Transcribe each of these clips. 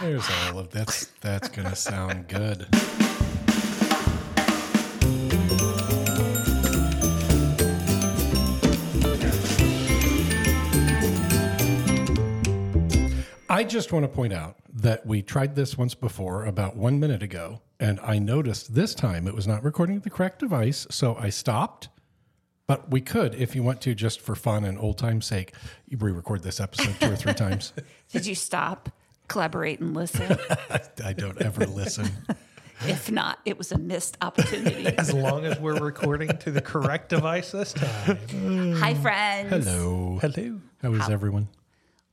There's all of that's that's gonna sound good. I just want to point out that we tried this once before about one minute ago, and I noticed this time it was not recording the correct device, so I stopped. But we could, if you want to, just for fun and old time's sake, re record this episode two or three times. Did you stop, collaborate, and listen? I don't ever listen. if not, it was a missed opportunity. As long as we're recording to the correct device this time. Hi, friends. Hello. Hello. How is everyone?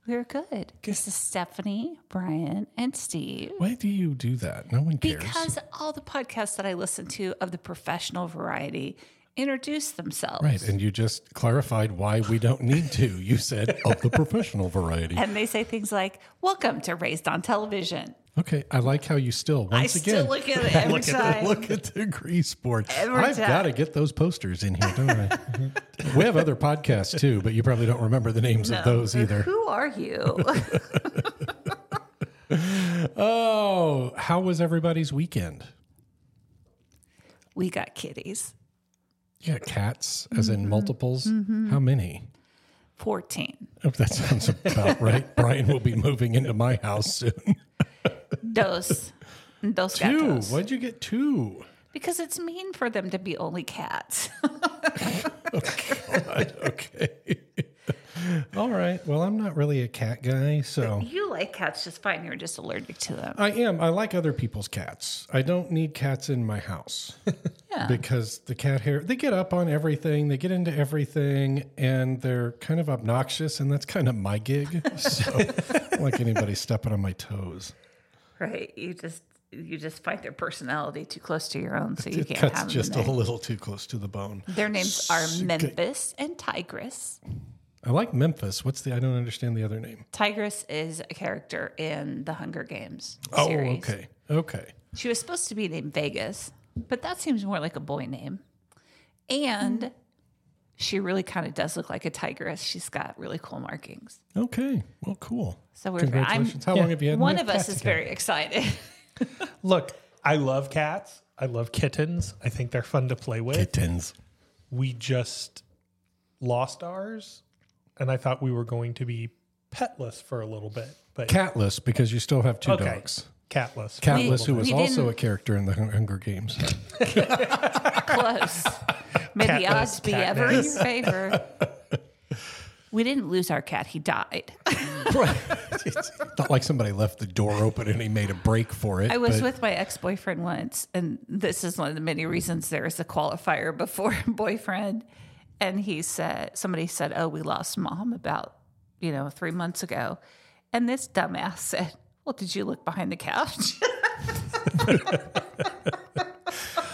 We're good. This is Stephanie, Brian, and Steve. Why do you do that? No one cares. Because all the podcasts that I listen to of the professional variety introduce themselves. Right. And you just clarified why we don't need to. You said of the professional variety. And they say things like, Welcome to Raised on Television. Okay. I like how you still, once I again, still look at it every look time. At the, look at the grease board. Every I've got to get those posters in here, don't I? we have other podcasts too, but you probably don't remember the names of those either. Who are you? Oh, how was everybody's weekend? we got kitties. Got cats, as Mm-hmm. in multiples. How many? 14. Oh, that sounds about right. Brian will be moving into my house soon. Dos. Dos Two. gatos. Why'd you get two? Because it's mean for them to be only cats. oh, God. okay. All right. Well, I'm not really a cat guy, so you like cats just fine. You're just allergic to them. I am. I like other people's cats. I don't need cats in my house Yeah. because the cat hair, they get up on everything, they get into everything, and they're kind of obnoxious, and that's kind of my gig. So, I don't like anybody stepping on my toes. Right. You just you just find their personality too close to your own, so you can't have them just a little too close to the bone. Their names are Memphis and Tigress. I like Memphis. What's the? I don't understand the other name. Tigress is a character in the Hunger Games Oh, series. okay, okay. She was supposed to be named Vegas, but that seems more like a boy name. And hmm. she really kind of does look like a tigress. She's got really cool markings. Okay. Well, cool. So we're Congratulations. I'm, How long have you had one of us is very excited. Look, I love cats. I love kittens. I think they're fun to play with. Kittens. We just lost ours, and I thought we were going to be petless for a little bit. But Catless because you still have two okay, dogs. catless. Catless, who was also didn't- a character in the Hunger Games. Close. May the Katniss, odds be ever in your favor. We didn't lose our cat. He died. right. It's not like somebody left the door open and he made a break for it. I was but- with my ex boyfriend once, and this is one of the many reasons there is a qualifier before boyfriend. And he said, somebody said, Oh, we lost mom about, you know, three months ago. And this dumbass said, Well, did you look behind the couch?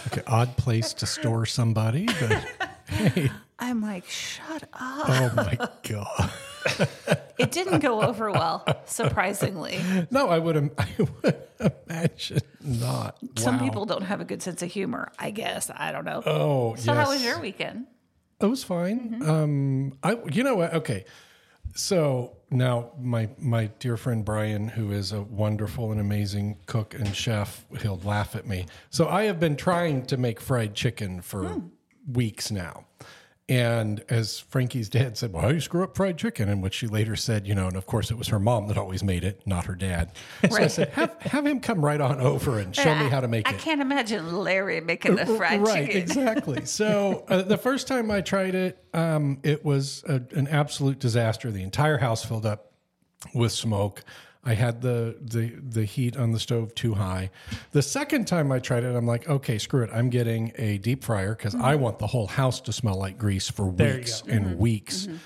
okay, odd place to store somebody, but hey, I'm like, Shut up. oh my god. It didn't go over well, surprisingly. No, I would, im- I would imagine not. Some Wow. people don't have a good sense of humor, I guess. I don't know. Oh, so, yes. how was your weekend? It was fine. Mm-hmm. Um, I, you know what? Okay. So now my my dear friend Brian, who is a wonderful and amazing cook and chef, he'll laugh at me. So I have been trying to make fried chicken for Hmm. weeks now. And as Frankie's dad said, well, how do you screw up fried chicken? And what she later said, you know, and of course it was her mom that always made it, not her dad. So I said, have, have him come right on over and show me how to make I it. I can't imagine Larry making the fried right, chicken. Right, exactly. So uh, the first time I tried it, um, it was a, an absolute disaster. The entire house filled up with smoke. I had the, the the heat on the stove too high. The second time I tried it, I'm like, okay, screw it. I'm getting a deep fryer because I mm-hmm. want the whole house to smell like grease for There weeks and mm-hmm. weeks. Mm-hmm.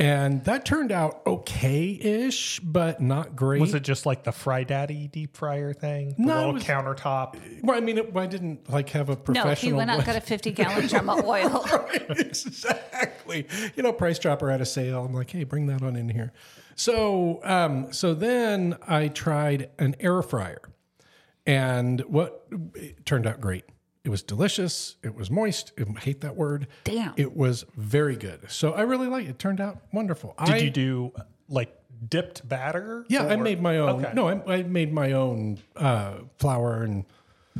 And that turned out okay-ish, but not great. Was it just like the Fry Daddy deep fryer thing? The No, little was- countertop. well, I mean, it, I didn't like have a professional. No, he went out and got a 50 gallon drum of oil. exactly. You know, Price Chopper had a sale. I'm like, hey, bring that on in here. So, um, so then I tried an air fryer, and what it turned out great. It was delicious. It was moist. I hate that word. Damn. It was very good. So I really like it. It turned out wonderful. Did I, you do like dipped batter? Yeah, I made my own. Okay. No, I, I made my own uh, flour and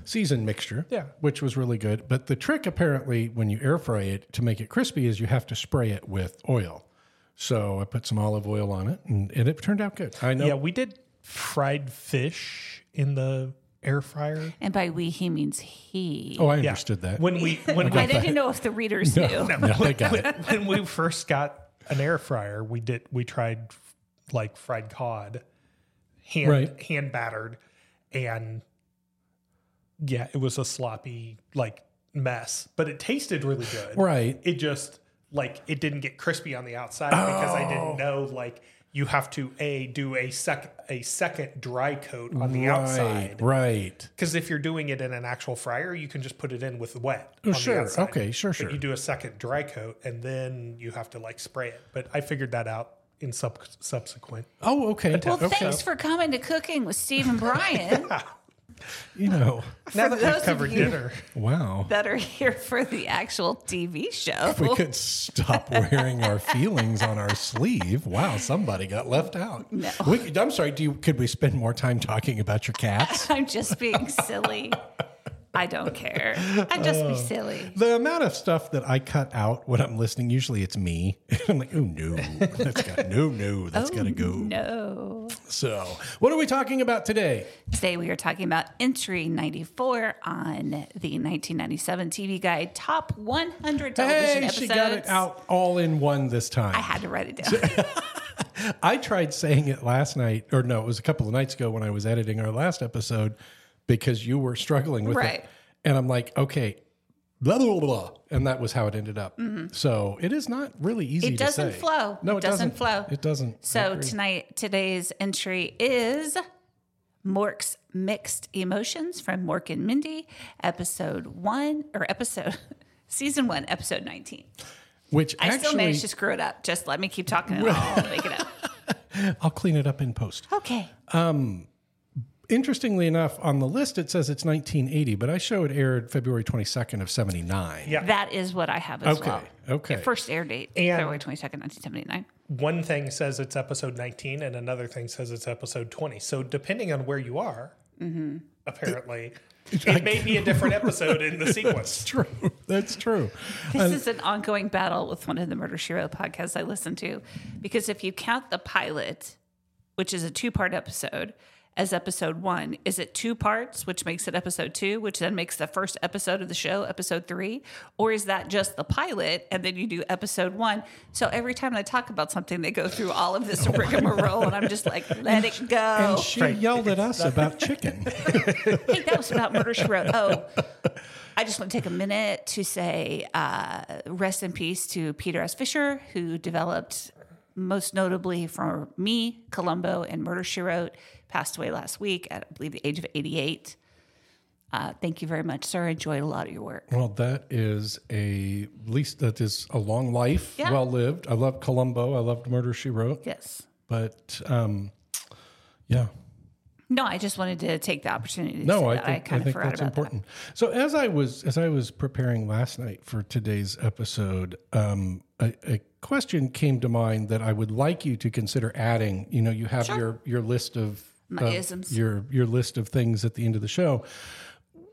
seasoned mixture. Yeah. which was really good. But the trick, apparently, when you air fry it to make it crispy, is you have to spray it with oil. So I put some olive oil on it, and, and it turned out good. I know. Yeah, we did fried fish in the air fryer. And by we, he means he. Oh, I Yeah. understoed that. When we when I we, didn't know if the readers knew. No, I got it. when we first got an air fryer, we did we tried like fried cod, hand Right. hand battered, and yeah, it was a sloppy like mess, but it tasted really good. Right. It just like it didn't get crispy on the outside because I Oh. didn't know like you have to a do a sec a second dry coat on the Right, outside. right. Because if you're doing it in an actual fryer, you can just put it in with wet. Oh, on the sure. outside. Okay, sure, sure. But you do a second dry coat and then you have to like spray it. But I figured that out in sub- subsequent. Oh, okay. Well, okay. thanks for coming to Cooking with Steve and Brian. You know, Now that those we've of covered you- dinner, wow. that are here for the actual TV show. If we could stop wearing our feelings on our sleeve. Wow, somebody got left out. No. We I'm sorry. Do you, could we spend more time talking about your cats? I'm just being silly. I don't care. I just be uh, silly. The amount of stuff that I cut out when I'm listening, usually it's me. I'm like, oh no, that's got no, no, that's got to oh, go. No. So, what are we talking about today? Today we are talking about entry 94 on the 1997 TV Guide Top 100 television Hey, episodes. she got it out all in one this time. I had to write it down. I tried saying it last night, or no, it was a couple of nights ago when I was editing our last episode because you were struggling with Right. it. And I'm like, okay, blah, blah, blah, blah. And that was how it ended up. So it is not really easy Mm-hmm. It to doesn't say. flow. No, It it, doesn't flow. It doesn't. So tonight, today's entry is Mork's Mixed Emotions from Mork and Mindy, episode one or episode season one, episode 19. Which I still actually, managed to screw it up. Just let me keep talking and I'll make it up. I'll clean it up in post. Okay. Interestingly enough, on the list it says it's 1980, but I show it aired February 22nd of 79. yeah. That is what I have as Okay, well. okay. The first air date, And- February 22nd, 1979. one thing says it's episode 19 and another thing says it's episode 20. So depending on where you are, Mm-hmm. apparently, it may be a different episode in the sequence. That's True. That's true. This is an ongoing battle with one of the Murder She Wrote podcasts I listen to, because if you count the pilot, which is a two-part episode, as episode one, is it two parts, which makes it episode two, which then makes the first episode of the show episode three, or is that just the pilot and then you do episode one? So every time I talk about something, they go through all of this rigmarole, and I'm just like, let it go. And she yelled at us about chicken. hey, that was about Murder She Wrote. Oh, I just want to take a minute to say uh, rest in peace to Peter S. Fischer, who developed most notably for me, Columbo and Murder She Wrote, passed away last week at, I believe, the age of 88. Uh, thank you very much, sir. I enjoyed a lot of your work. Well, that is a at least that is a long life, Yeah. well lived. I loved Columbo. I loved Murder She Wrote. Yes. But um, yeah, No, I just wanted to take the opportunity to no, say I that. think, I kind I of think forgot that's about important. So as I was as I was preparing last night for today's episode, um, a, a question came to mind that I would like you to consider adding. You know, you have your your list of My of isms. your your list of things at the end of the show.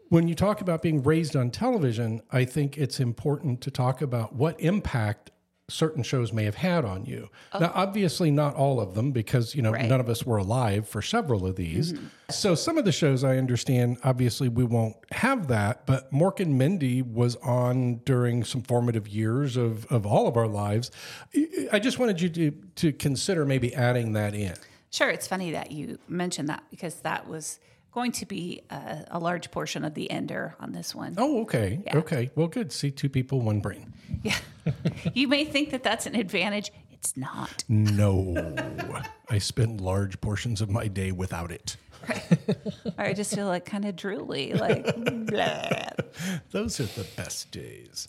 When you talk about being raised on television, I think it's important to talk about what impact certain shows may have had on you. Oh. Now, obviously, not all of them, because you know Right. none of us were alive for several of these. Mm-hmm. So, some of the shows I understand, obviously, we won't have that. But Mork and Mindy was on during some formative years of of all of our lives. I- I just wanted you to to consider maybe adding that in. Sure, it's funny that you mentioned that because that was going to be a, a large portion of the ender on this one. Oh, okay, okay. Well, good. See, two people, one brain. Yeah. you may think that that's an advantage. It's not. No, I spend large portions of my day without it. Or I just feel like kind of drooly, like blah. Those are the best days.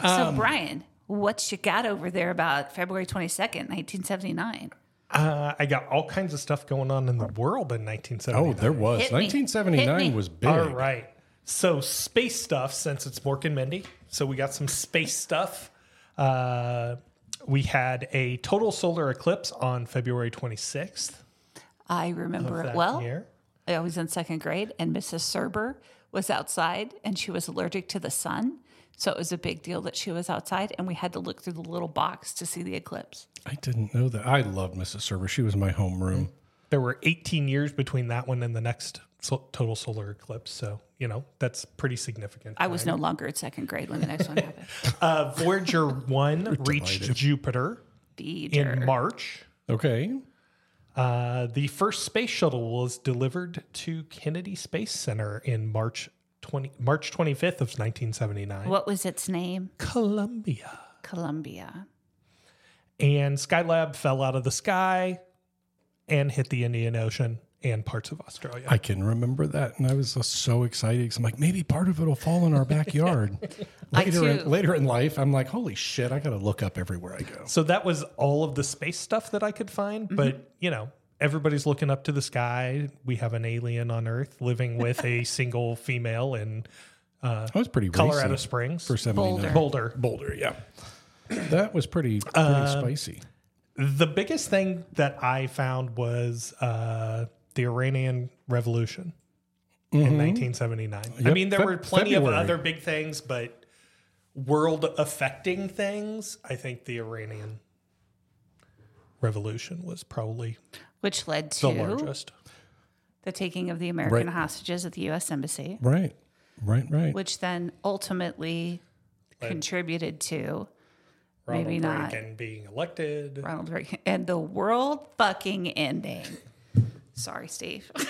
So, um, Brian, what you got over there about February 22nd, 1979? Uh, I got all kinds of stuff going on in the world in 1979. Oh, there was. Hit 1979 was big. All right. So space stuff, since it's Mork and Mindy. So we got some space stuff. Uh, we had a total solar eclipse on February 26th I remember it well. year. I was in second grade, and Mrs. Serber was outside, and she was allergic to the sun. So it was a big deal that she was outside, and we had to look through the little box to see the eclipse. I didn't know that. I loved Mrs. Server. She was my homeroom. There were 18 years between that one and the next so- total solar eclipse. So, you know, that's pretty significant. I was no longer in second grade when the next one happened. Uh, Voyager 1 reached Jupiter Deidre. in March. Okay. Uh, the first space shuttle was delivered to Kennedy Space Center in March 20, March 25th of 1979. What was its name? Columbia. Columbia. And Skylab fell out of the sky and hit the Indian Ocean and parts of Australia. I can remember that, and I was just so excited because I'm like, maybe part of it will fall in our backyard. I later, too. in, later in life, I'm like, holy shit, I got to look up everywhere I go. so that was all of the space stuff that I could find. But, mm-hmm. you know, everybody's looking up to the sky. We have an alien on Earth living with a single female in That was pretty Colorado Springs. for 79. Boulder. Boulder. Boulder, yeah. That was pretty pretty Uh, spicy. The biggest thing that I found was uh, the Iranian Revolution in 1979. I mean, there Feb- were plenty February. of other big things, but world affecting things, I think the Iranian Revolution was probably Which led to the largest. the taking of the American Right. hostages at the U.S. Embassy, Right, right, right. which then ultimately contributed to Ronald maybe not. Reagan being elected. Ronald Reagan and the world fucking ending. Sorry, Steve.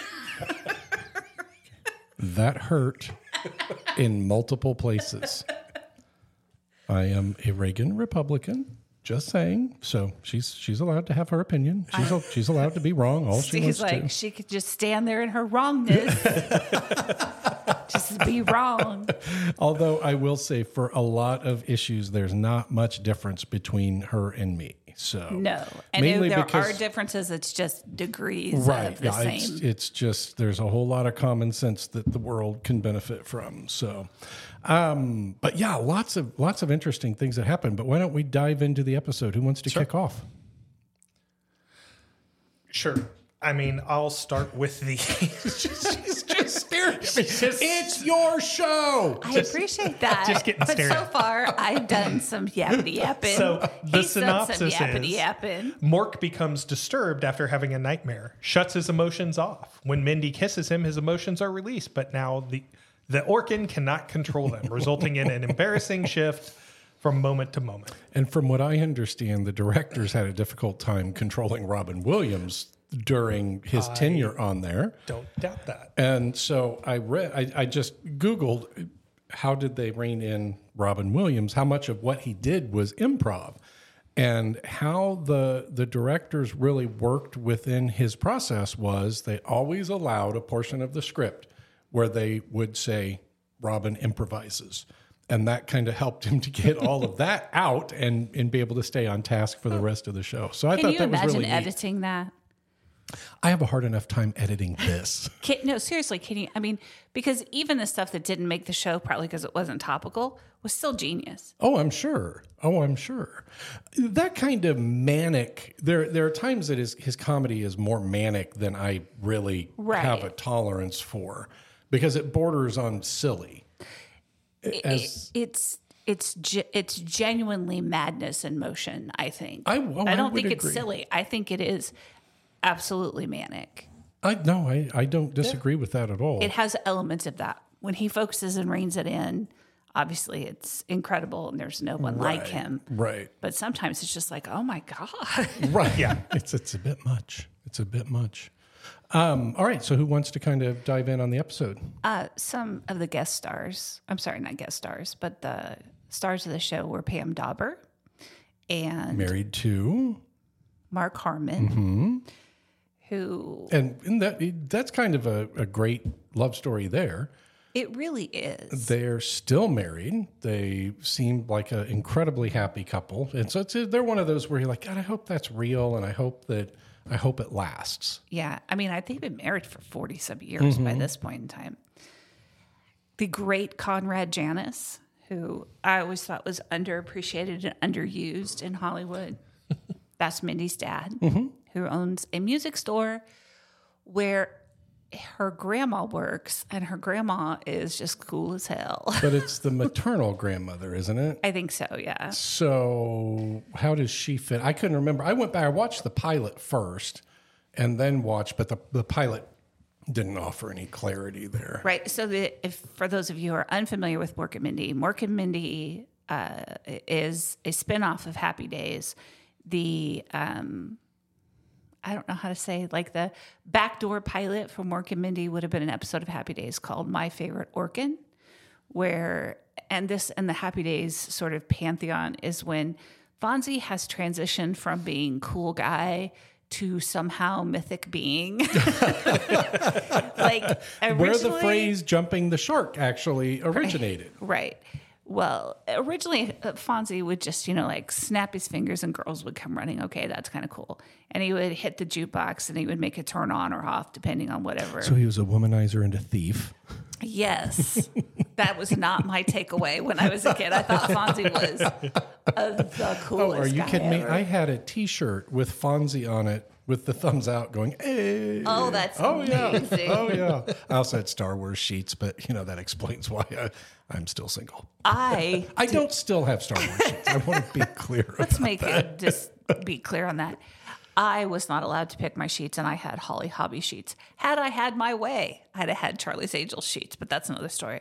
That hurt in multiple places. I am a Reagan Republican. Just saying. So she's she's allowed to have her opinion. She's al- she's allowed to be wrong all she wants like to. she could just stand there in her wrongness, just be wrong. Although I will say, for a lot of issues, there's not much difference between her and me. So No, and Mainly if there because- are differences. It's just degrees right, of the yeah, same. it's, it's just there's a whole lot of common sense that the world can benefit from. So, um, but yeah, lots of lots of interesting things that happen. But why don't we dive into the episode? Who wants to kick off? Sure. I mean, I'll start with the. She's just staring at me. It's your show. I appreciate that. just getting but stared so far, I've done some yappity yapping. So, the He's done some synopsis yappity is- yapping. Mork becomes disturbed after having a nightmare, shuts his emotions off. When Mindy kisses him, his emotions are released, but now the the Orkan cannot control them, resulting in an embarrassing shift from moment to moment. And from what I understand, the directors had a difficult time controlling Robin Williams during his tenure on there. Don't doubt that. And so I read, I, I just Googled how did they rein in Robin Williams? How much of what he did was improv? And how the the directors really worked within his process was they always allowed a portion of the script where they would say Robin improvises. And that kind of helped him to get all of that out and, and be able to stay on task for the rest of the show. So I Can thought you that was imagine really neat. editing that? I have a hard enough time editing this. Can, no, seriously, can you? I mean, because even the stuff that didn't make the show, probably because it wasn't topical, was still genius. Oh, I'm sure. Oh, I'm sure. That kind of manic. There, there are times that his his comedy is more manic than I really Right. have a tolerance for, because it borders on silly. As It's it's it's genuinely madness in motion. I think. I- oh, I I don't would think it's silly. I think it is absolutely manic. I no, I I don't disagree with that at all. It has elements of that. When he focuses and reins it in, obviously it's incredible, and there's no one like him. right, But sometimes it's just like, oh my god. right. Yeah, it's it's a bit much. It's a bit much. Um, all right. So, who wants to kind of dive in on the episode? Uh, some of the guest stars, I'm sorry, not guest stars, but the stars of the show were Pam Dawber and Married to, Mark Harmon, who and, and that that's kind of a, a great love story there. it really is. They're still married. They seem like an incredibly happy couple, and so it's, they're one of those where you're like, God, I hope that's real, and I hope that I hope it lasts. Yeah. I mean, I think they've been married for 40 some years by mm-hmm. this point in time. The great Conrad Janis, who I always thought was underappreciated and underused in Hollywood. That's Mindy's dad, mm-hmm. who owns a music store where her grandma works, and her grandma is just cool as hell. But it's the maternal grandmother, isn't it? I think so, yeah. So how does she fit? I couldn't remember. I went back. I watched the pilot first, and then watched, but the the pilot didn't offer any clarity there. Right. So, the, if for those of you who are unfamiliar with Mork and Mindy, Mork and Mindy uh, is a spinoff of Happy Days. The um, I don't know how to say like the backdoor pilot for Mork and Mindy would have been an episode of Happy Days called My Favorite Orkan, where and this and the Happy Days sort of pantheon is when Fonzie has transitioned from being cool guy to somehow mythic being. like Where the phrase "jumping the shark" actually originated. Right. Well, originally uh, Fonzie would just, you know, like snap his fingers and girls would come running. Okay, that's kind of cool. And he would hit the jukebox and he would make it turn on or off depending on whatever. So he was a womanizer and a thief. yes. that was not my takeaway when I was a kid. I thought Fonzie was uh, the Oh, are you guy kidding me? I had a T-shirt with Fonzie on it with the thumbs out, going "Hey!" Oh, that's oh yeah, oh yeah. I also had Star Wars sheets, but you know that explains why I, I'm still single. I I don't still have Star Wars sheets. I want to be clear. Let's make it just be clear on that. I was not allowed to pick my sheets, and I had Holly Hobbie sheets. Had I had my way, I'd have had Charlie's Angels sheets, but that's another story.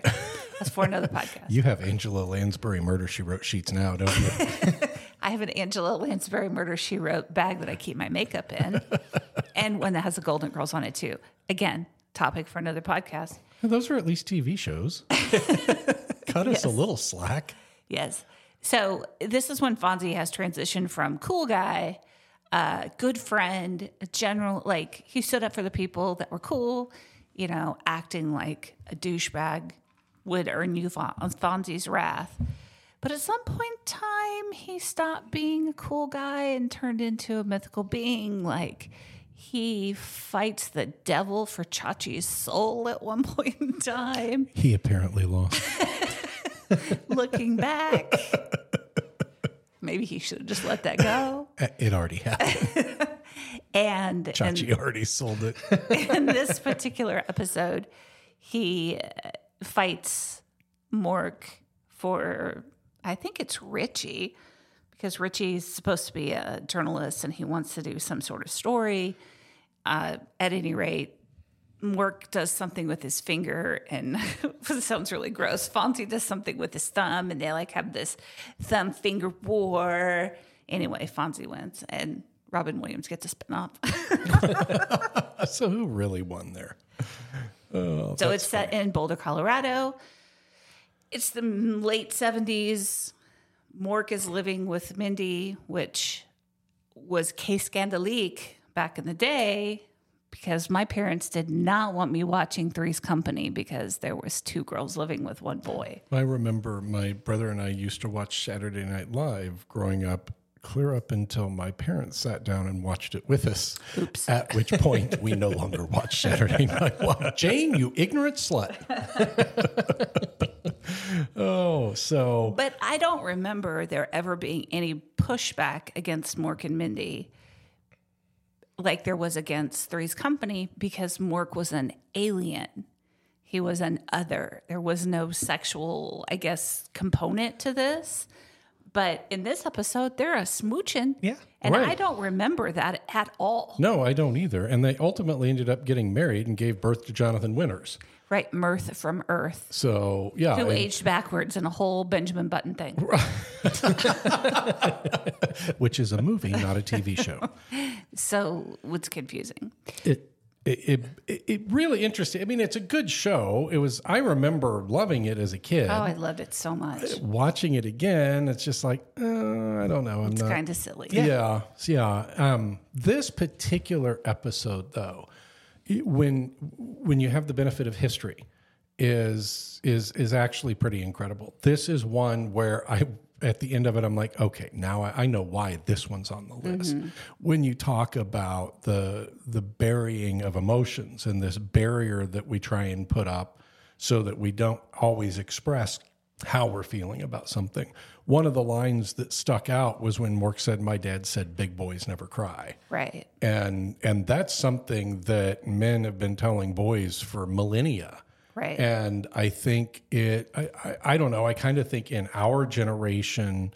That's for another podcast. You have Angela Lansbury murder she wrote sheets now, don't you? I have an Angela Lansbury Murder She Wrote bag that I keep my makeup in, and one that has the Golden Girls on it too. Again, topic for another podcast. Those are at least TV shows. Cut us a little slack. Yes. So this is when Fonzie has transitioned from cool guy, uh, good friend, general like he stood up for the people that were cool, you know, acting like a douchebag would earn you Fonzie's wrath. But at some point in time, he stopped being a cool guy and turned into a mythical being. Like he fights the devil for Chachi's soul at one point in time. He apparently lost. Looking back, maybe he should have just let that go. It already happened. And Chachi already sold it. in this particular episode, he uh, fights Mork for, I think it's Richie, because Richie's supposed to be a journalist and he wants to do some sort of story. Uh, at any rate, Mork does something with his finger, and it sounds really gross. Fonzie does something with his thumb, and they like have this thumb finger war. Anyway, Fonzie wins, and Robin Williams gets a spin off. So who really won there? Oh, So it's set in Boulder, Colorado. It's the late 70s. Mork is living with Mindy, which was case scandalique back in the day because my parents did not want me watching Three's Company because there was two girls living with one boy. I remember my brother and I used to watch Saturday Night Live growing up, clear up until my parents sat down and watched it with us. Oops. At which point we no longer watch Saturday Night Live. Jane, you ignorant slut. oh, so But I don't remember there ever being any pushback against Mork and Mindy like there was against Three's Company because Mork was an alien. He was an other. There was no sexual, I guess, component to this. But in this episode, they're a smooching. Yeah. And Right. I don't remember that at all. no, I don't either. And they ultimately ended up getting married and gave birth to Jonathan Winters. Right. Mearth from Earth. So yeah, Who and- aged backwards in a whole Benjamin Button thing. which is a movie, not a TV show. So it's confusing. it it, it it really interesting. I mean, it's a good show. It was. I remember loving it as a kid. Oh, I loved it so much. Watching it again, it's just like uh, I don't know. I'm It's kind of silly. yeah, yeah. Um, this particular episode, though, it- when when you have the benefit of history, is is is actually pretty incredible. This is one where I. At the end of it, I'm like, okay, now I, I know why this one's on the list. Mm-hmm. When you talk about the the burying of emotions and this barrier that we try and put up so that we don't always express how we're feeling about something. One of the lines that stuck out was when Mork said, "My dad said big boys never cry." Right. and and that's something that men have been telling boys for millennia Right. and i think it i i, I don't know i kind of think in our generation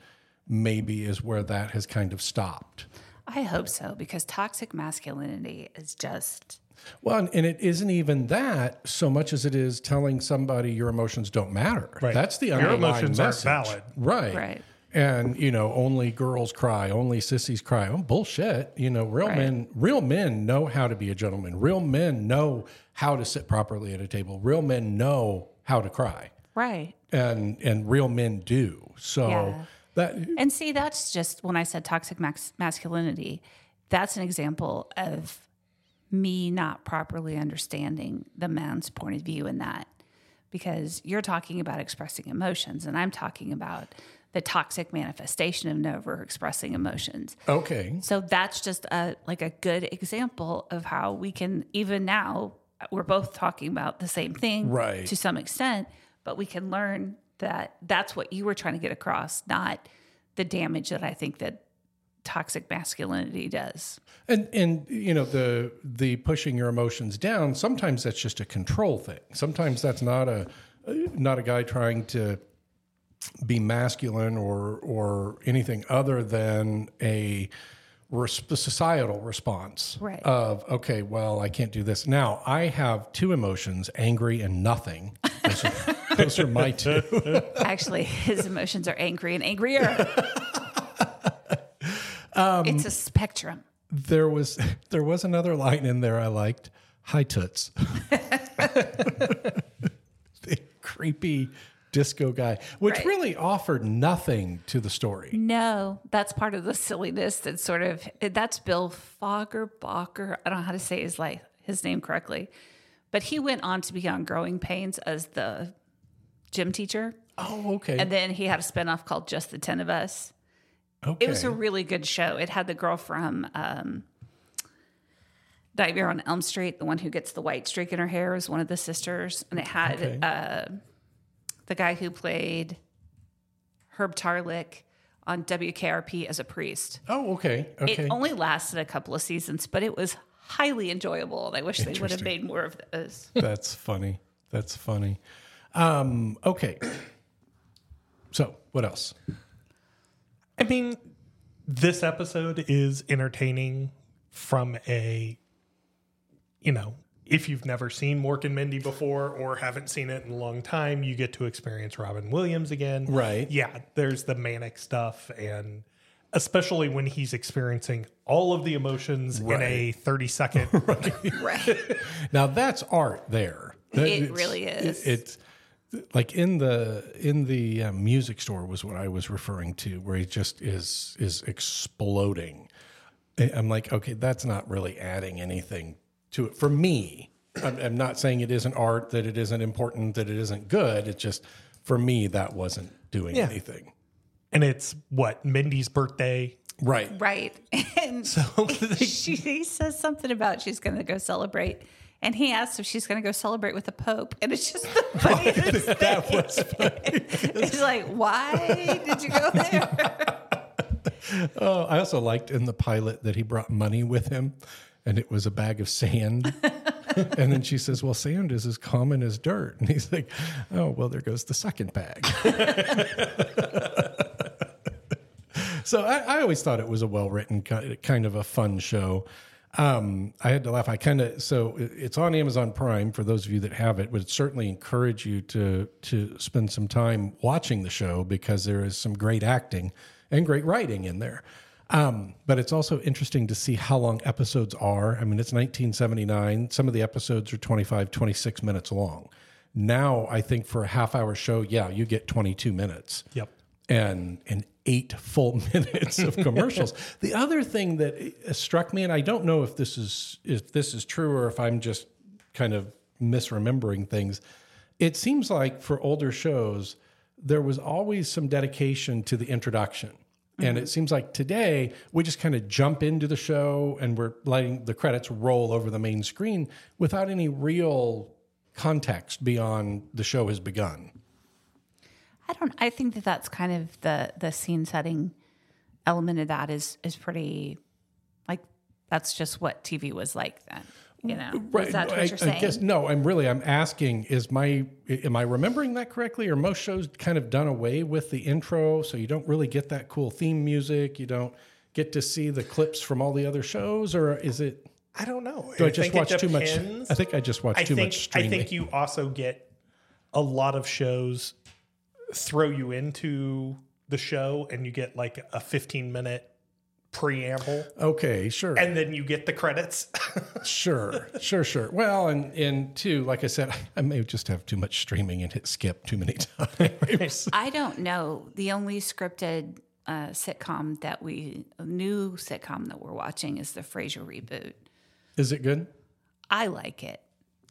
maybe is where that has kind of stopped I hope so because toxic masculinity is just well and, and it isn't even that so much as it is telling somebody your emotions don't matter Right. that's the Your underlying emotions aren't valid. right Right. And you know only girls cry only sissies cry oh bullshit you know real Right. men real men know how to be a gentleman real men know how to sit properly at a table real men know how to cry right. and and real men do so Yeah. that And see, that's just when I said toxic max- masculinity, that's an example of me not properly understanding the man's point of view in that. Because you're talking about expressing emotions, and I'm talking about the toxic manifestation of never expressing emotions. okay So that's just a like a good example of how we can even now we're both talking about the same thing Right. to some extent, but we can learn that that's what you were trying to get across, not the damage that I think that toxic masculinity does. And and you know the the pushing your emotions down. Sometimes that's just a control thing. Sometimes that's not a not a guy trying to be masculine or or anything other than a societal response Right. of okay, well, I can't do this. Now I have two emotions: angry and nothing. Those are, those are my two. Actually, his emotions are angry and angrier. Um, it's a spectrum. There was there was another line in there I liked. Hi toots. the creepy disco guy, which Right. really offered nothing to the story. No, that's part of the silliness. That's sort of that's Bill Foggerbacher. I don't know how to say his like his name correctly, but he went on to be on Growing Pains as the gym teacher, Oh, okay. and then he had a spinoff called Just the Ten of Us. okay. It was a really good show. It had the girl from um, Nightmare on Elm Street, the one who gets the white streak in her hair, is one of the sisters, and it had Okay. uh, the guy who played Herb Tarlek on WKRP as a priest. oh, okay. Okay. It only lasted a couple of seasons, but it was highly enjoyable, and I wish they would have made more of those. That's funny. That's funny. Um, okay. So, what else? I mean, this episode is entertaining from a, you know, if you've never seen Mork and Mindy before or haven't seen it in a long time, you get to experience Robin Williams again. Right. Yeah, there's the manic stuff and especially when he's experiencing all of the emotions in a 30 second. right. Now that's art there. That- It it's- really is. it- it's like in the in the uh, music store was what I was referring to, where he just is is exploding. I'm like, okay, that's not really adding anything to it for me. I'm, I'm not saying it isn't art, that it isn't important, that it isn't good. It's just for me that wasn't doing Yeah. anything. and it's what, Mindy's birthday. Right. Right. And so she he says something about she's going to go celebrate. And he asks if she's going to go celebrate with the Pope. And it's just the funniest thing. That was funny. It's like, why did you go there? Oh, I also liked in the pilot that he brought money with him, and it was a bag of sand. and then she says, "Well, sand is as common as dirt." And he's like, "Oh, well, there goes the second bag." so I, I always thought it was a well written, kind of a fun show. Um, I had to laugh. I kind of so it's on Amazon Prime for those of you that have it. Would certainly encourage you to to spend some time watching the show because there is some great acting and great writing in there. Um, but it's also interesting to see how long episodes are. I mean, it's 1979. Some of the episodes are 25, 26 minutes long. Now, I think for a half hour show, yeah, you get 22 minutes Yep. and and eight full minutes of commercials. the other thing that uh, struck me, and I don't know if this is if this is true or if I'm just kind of misremembering things. It seems like for older shows, there was always some dedication to the introduction. And mm-hmm. it seems like today we just kind of jump into the show and we're letting the credits roll over the main screen without any real context beyond the show has begun. I don't. I think that that's kind of the the scene setting element of that is is pretty like that's just what TV was like then. You know, Right. is that what I, you're saying? I guess no. I'm really. I'm asking. Is my am I remembering that correctly? Or most shows kind of done away with the intro, so you don't really get that cool theme music. You don't get to see the clips from all the other shows, or is it? I don't know. Do I, just watch too much? I think I just watch I too think much I think you also get a lot of shows throw you into the show and you get like a 15 minute preamble okay, sure. and then you get the credits. Sure, sure, sure. Well, and and two, like I said, I may just have too much streaming and hit skip too many times. I don't know. The only scripted uh, sitcom that we new sitcom that we're watching is the Frasier reboot. Is it good? I like it.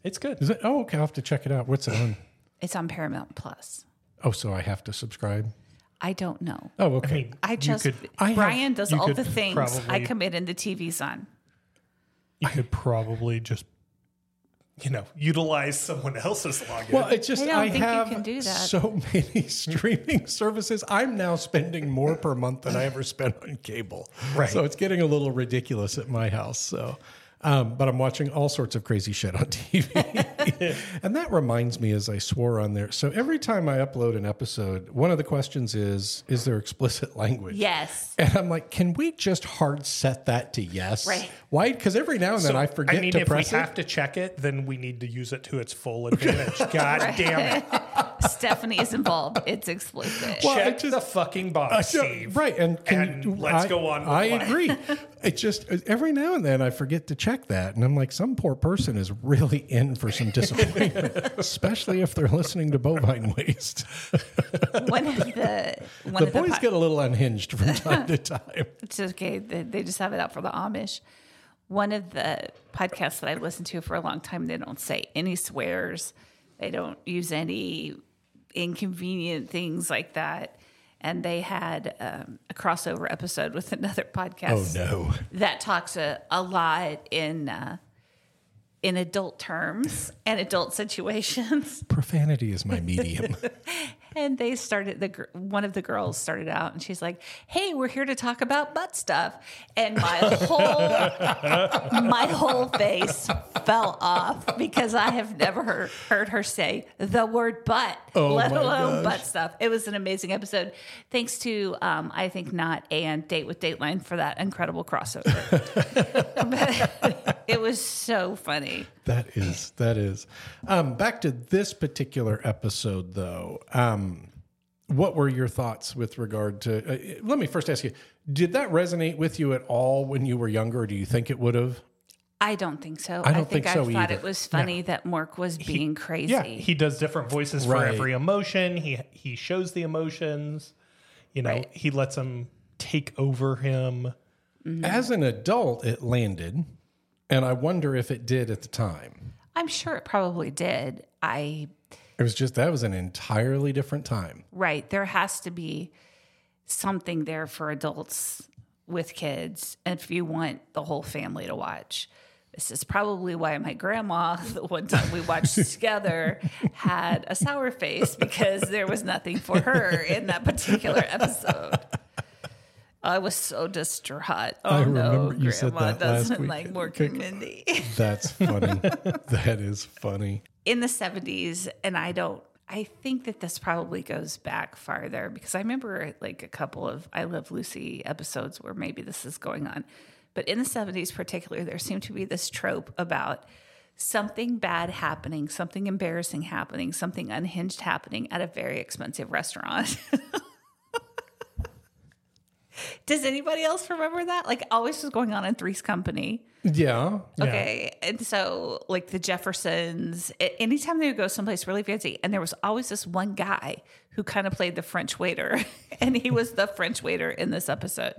it's good. Is it? Oh, okay. I'll have to check it out. What's it on? It's on Paramount Plus. Oh, so I have to subscribe. I don't know. Oh, okay. I mean, I just could I have- Brian does all the things I probably- commit into TV's on. You could probably just you know utilize someone else's login. Well, it's just I don't I, think you have can do that. so many streaming services. I'm now spending more per month than I ever spent on cable. Right. So it's getting a little ridiculous at my house. So, um, but I'm watching all sorts of crazy shit on TV. and that reminds me, as I swore on there. So every time I upload an episode, one of the questions is, is there explicit language? Yes. And I'm like, can we just hard set that to yes? Right. Why? Because every now and then So, I forget I mean, to if we have to check it, then we need to use it to its full advantage. God damn it! Stephanie is involved. It's explicit. Well, Check just- the fucking box, I know, Steve. right, and can And you, let's I- go on with I life. agree. It just every now and then I forget to check that, and I'm like, some poor person is really in for some disappointment, especially if they're listening to bovine waste. one of the one The of the boys po- get a little unhinged from time to time. it's okay. They, they just have it out for the Amish. One of the podcasts that I've listened to for a long time, they don't say any swears. They don't use any inconvenient things like that. And they had um, a crossover episode with another podcast. Oh no! that talks a, a lot in uh, in adult terms and adult situations. Profanity is my medium. And they started the one of the girls started out, and she's like, "Hey, we're here to talk about butt stuff," and my whole my whole face fell off because I have never heard, heard her say the word butt, Oh let alone gosh. butt stuff. It was an amazing episode. Thanks to um, I think not and Date with Dateline for that incredible crossover. It was so funny. That is that is. Um, back to this particular episode, though. Um, what were your thoughts with regard to? Uh, let me first ask you: Did that resonate with you at all when you were younger? Or do you think it would have? I don't think so. I don't think I so thought either. it was funny that Mork was being crazy. Yeah, he does different voices for every emotion. He he shows the emotions. You know, Right. he lets them take over him. As an adult, it landed, and I wonder if it did at the time. I'm sure it probably did. I It was just that was an entirely different time. right. There has to be something there for adults with kids if you want the whole family to watch. This is probably why my grandma, the one time we watched together, had a sour face because there was nothing for her in that particular episode. I was so distraught. Oh I no, remember you said grandma that last doesn't week. like Mork and Mindy. That's funny. that is funny. in the 70s and i don't i think that this probably goes back farther because i remember like a couple of i love lucy episodes where maybe this is going on but in the 70s particularly there seemed to be this trope about something bad happening something embarrassing happening something unhinged happening at a very expensive restaurant does anybody else remember that like always was going on in three's company Yeah. yeah. Okay. And so, like the Jeffersons, anytime they would go someplace really fancy, and there was always this one guy who kind of played the French waiter, and he was the French waiter in this episode.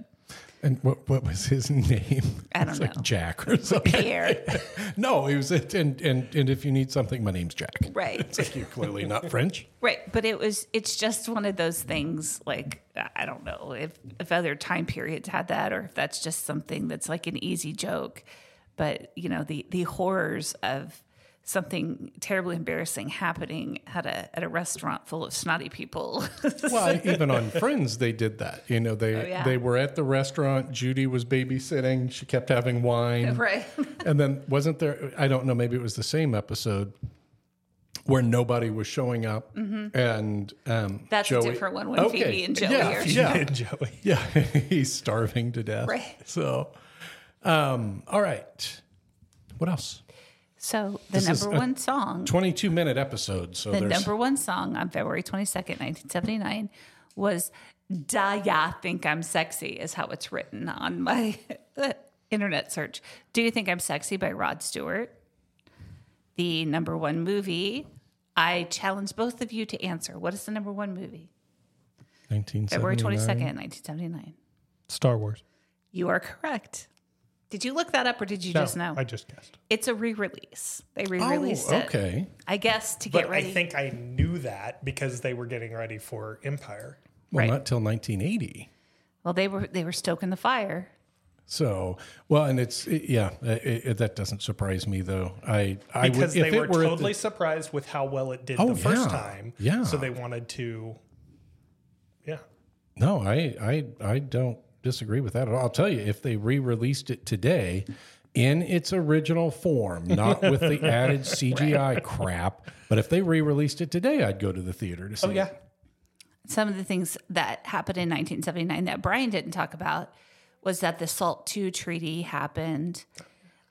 And what what was his name? I don't It's like know. Jack or something. Pierre. No, he was it. And, and and if you need something, my name's Jack. right. It's like you're clearly not French. Right. But it was, it's just one of those things like, I don't know if, if other time periods had that or if that's just something that's like an easy joke. But, you know, the, the horrors of something terribly embarrassing happening at a at a restaurant full of snotty people. Well, even on Friends, they did that. You know, they Oh, yeah. they were at the restaurant. Judy was babysitting. She kept having wine, right. and then wasn't there? I don't know. Maybe it was the same episode where nobody was showing up, and um, Mm-hmm. That's a different one when Phoebe and Joey yeah, are- yeah, And Joey. yeah, he's starving to death. Right. So, um, all right. What else? So the This is number one song, Twenty-two minute episode. So the number one song on February twenty second, nineteen seventy nine, was "Da Ya Think I'm Sexy," is how it's written on my internet search. "Do You Think I'm Sexy" by Rod Stewart. The number one movie. I challenge both of you to answer. What is the number one movie? nineteen February twenty-second, nineteen seventy-nine. Star Wars. You are correct. Did you look that up or did you just know? I just guessed. it's a re-release. They oh, re-released Oh, it. okay. I guess to get But ready. I think I knew that because they were getting ready for Empire. Well, Right. not till nineteen eighty. well, they were they were stoking the fire. So, well, and it's it, yeah, it, it, that doesn't surprise me though. I I Because would if they were it were totally the, surprised with how well it did Oh, the first yeah. time. Yeah. So they wanted to, yeah. no, I I I don't disagree with that at all. I'll tell you, if they re-released it today in its original form, not with the added CGI crap, but if they re-released it today, I'd go to the theater to see. Oh, yeah. it. Some of the things that happened in 1979 that Brian didn't talk about was that the SALT II treaty happened.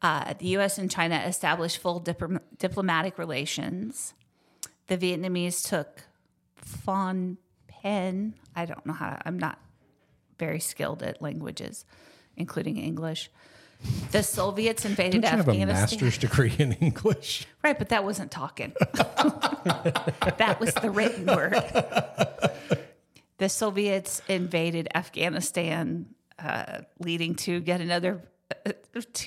Uh, the U.S. and China established full dipl- diplomatic relations. The Vietnamese took Phnom Penh. I don't know how. I'm not very skilled at languages, including English. The Soviets invaded Don't you have a master's degree in English? Right, but that wasn't talking. that was the written word. The Soviets invaded Afghanistan, uh, leading to yet another uh,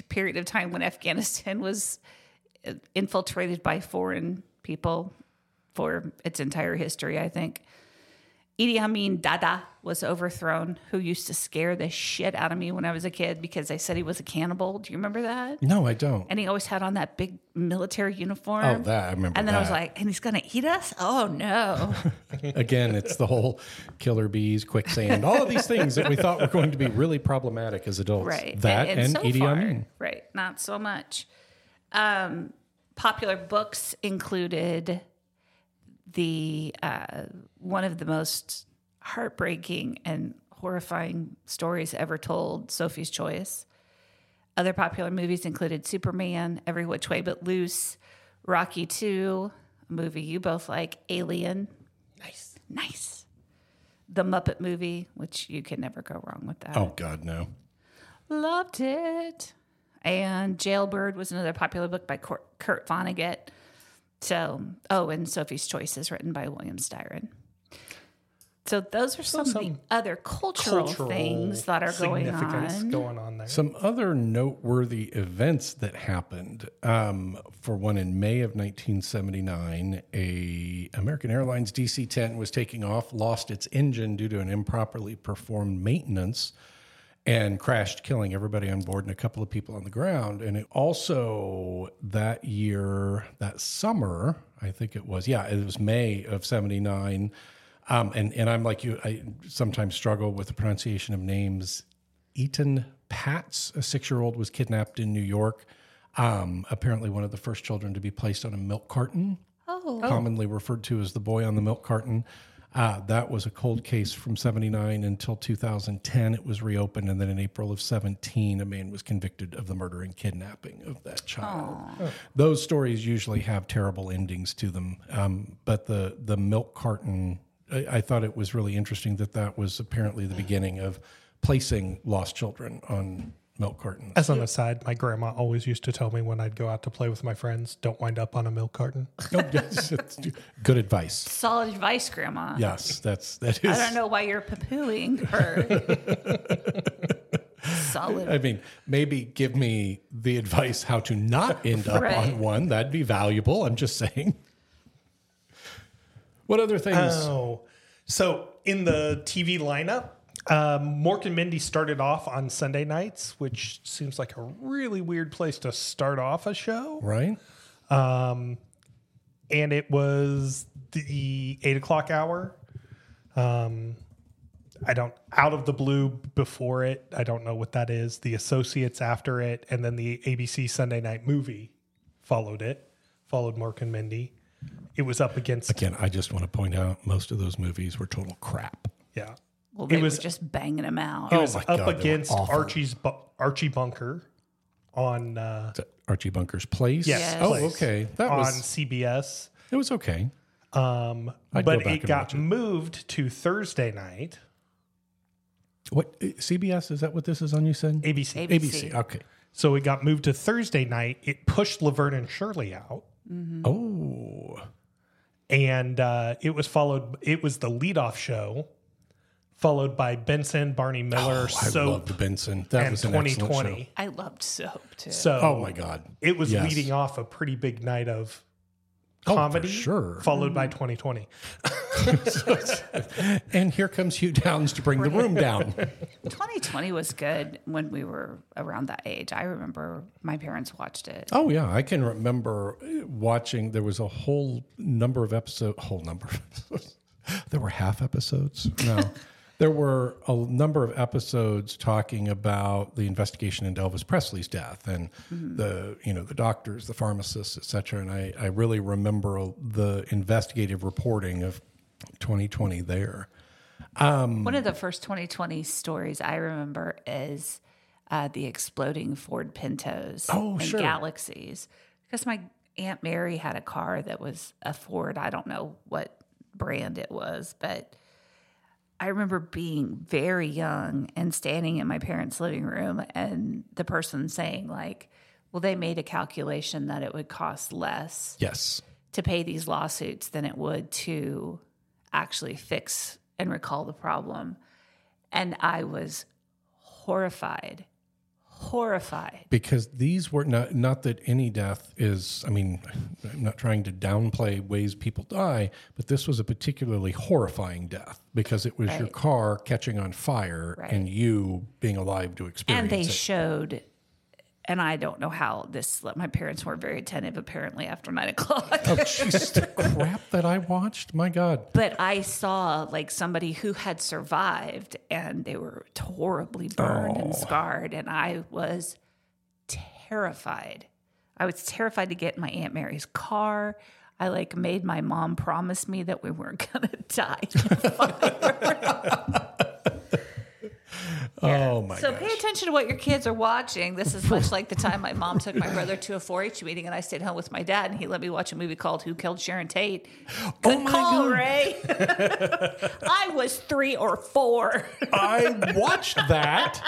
period of time when Afghanistan was uh, infiltrated by foreign people for its entire history, I think. Idi Amin Dada was overthrown, who used to scare the shit out of me when I was a kid because they said he was a cannibal. Do you remember that? No, I don't. and he always had on that big military uniform. Oh, that I remember. And then I was like, and he's gonna eat us? Oh no! Again, it's the whole killer bees, quicksand, all of these things that we thought were going to be really problematic as adults. right. That and, so Edie far, Amin. right? Not so much. Um, popular books included the uh, one of the most heartbreaking and horrifying stories ever told, Sophie's Choice. Other popular movies included Superman, Every Which Way But Loose, Rocky Two, a movie you both like, Alien. Nice, nice. The Muppet movie, which you can never go wrong with that. Oh God, no. Loved it. And Jailbird was another popular book by Kurt Vonnegut. So, oh, and Sophie's Choice is written by William Styron. So those are some, of the other cultural, Cultural things that are going on. going on there. Some other noteworthy events that happened. Um, for one, in May of 1979, a American Airlines DC-10 was taking off, lost its engine due to an improperly performed maintenance, and crashed, killing everybody on board and a couple of people on the ground. And it also that year, that summer, I think it was, yeah, it was May of 79. Um, and, and I'm like you, I sometimes struggle with the pronunciation of names. Etan Patz, a six year old, was kidnapped in New York. Um, apparently, one of the first children to be placed on a milk carton, Oh, commonly referred to as the boy on the milk carton. Uh, that was a cold case from 79 until 2010. It was reopened. And then in April of 17, a man was convicted of the murder and kidnapping of that child. Those stories usually have terrible endings to them. Um, but the, the milk carton, I, I thought it was really interesting that that was apparently the beginning of placing lost children on milk cartons. As an aside, my grandma always used to tell me when I'd go out to play with my friends, don't wind up on a milk carton. Oh, yes, good advice. solid advice, Grandma. Yes, that's that is. I don't know why you're poo-pooing her. solid. I mean, maybe give me the advice how to not end up Right. on one. That'd be valuable. I'm just saying. What other things? Oh, so in the TV lineup, um, Mork and Mindy started off on Sunday nights, which seems like a really weird place to start off a show. right? Um, and it was the eight o'clock hour. Um, I don't out of the blue before it. I don't know what that is. The Associates after it, and then the ABC Sunday Night Movie followed it. Followed Mork and Mindy. It was up against Again, I just want to point out most of those movies were total crap. yeah. Well, they It was- were just banging them out. It was my up God, against. Archie's Bu- Archie Bunker on uh, Archie Bunker's Place? Yes, Yes. Oh, okay. That on was CBS. it was okay. Um, I'd go but it got it. moved to Thursday night. What uh, CBS is that what this is on you said? ABC. ABC. Okay. So it got moved to Thursday night. It pushed Laverne and Shirley out, Oh. and uh, it was followed. It was the leadoff show, followed by Benson, Barney Miller, Oh, I Soap, loved Benson. That and was an 2020. show. I loved soap too. So Oh my god. it was Yes. leading off a pretty big night of Oh, comedy, sure. followed by mm-hmm. 2020. And here comes Hugh Downs to bring the room down. 2020 was good when we were around that age. I remember my parents watched it. Oh yeah, I can remember watching. There was a whole number of episodes. Whole number. there were half episodes. No, there were a number of episodes talking about the investigation into Elvis Presley's death and the you know the doctors, the pharmacists, etc. And I I really remember the investigative reporting of 2020 there. One of the first 2020 stories I remember is uh, the exploding Ford Pintos Oh, and sure. Galaxies. Because my Aunt Mary had a car that was a Ford. I don't know what brand it was, but I remember being very young and standing in my parents' living room and the person saying, like, well, they made a calculation that it would cost less Yes. to pay these lawsuits than it would to actually fix and recall the problem. And I was horrified, horrified. because these were not not that any death is i mean i'm not trying to downplay ways people die but this was a particularly horrifying death because it was your car catching on fire Right. and you being alive to experience it And they it showed, and I don't know how this, my parents weren't very attentive apparently after nine o'clock. oh jeez the crap that i watched my god But I saw like somebody who had survived and they were horribly burned and oh. scarred, and I was terrified. I was terrified to get in my Aunt Mary's car. I like made my mom promise me that we weren't gonna die. oh my god. so gosh pay attention to what your kids are watching. This is much like the time my mom took my brother to a 4-H meeting, and I stayed home with my dad, and he let me watch a movie called "Who Killed Sharon Tate." Good Oh my call, God. Ray. I was three or four. i watched that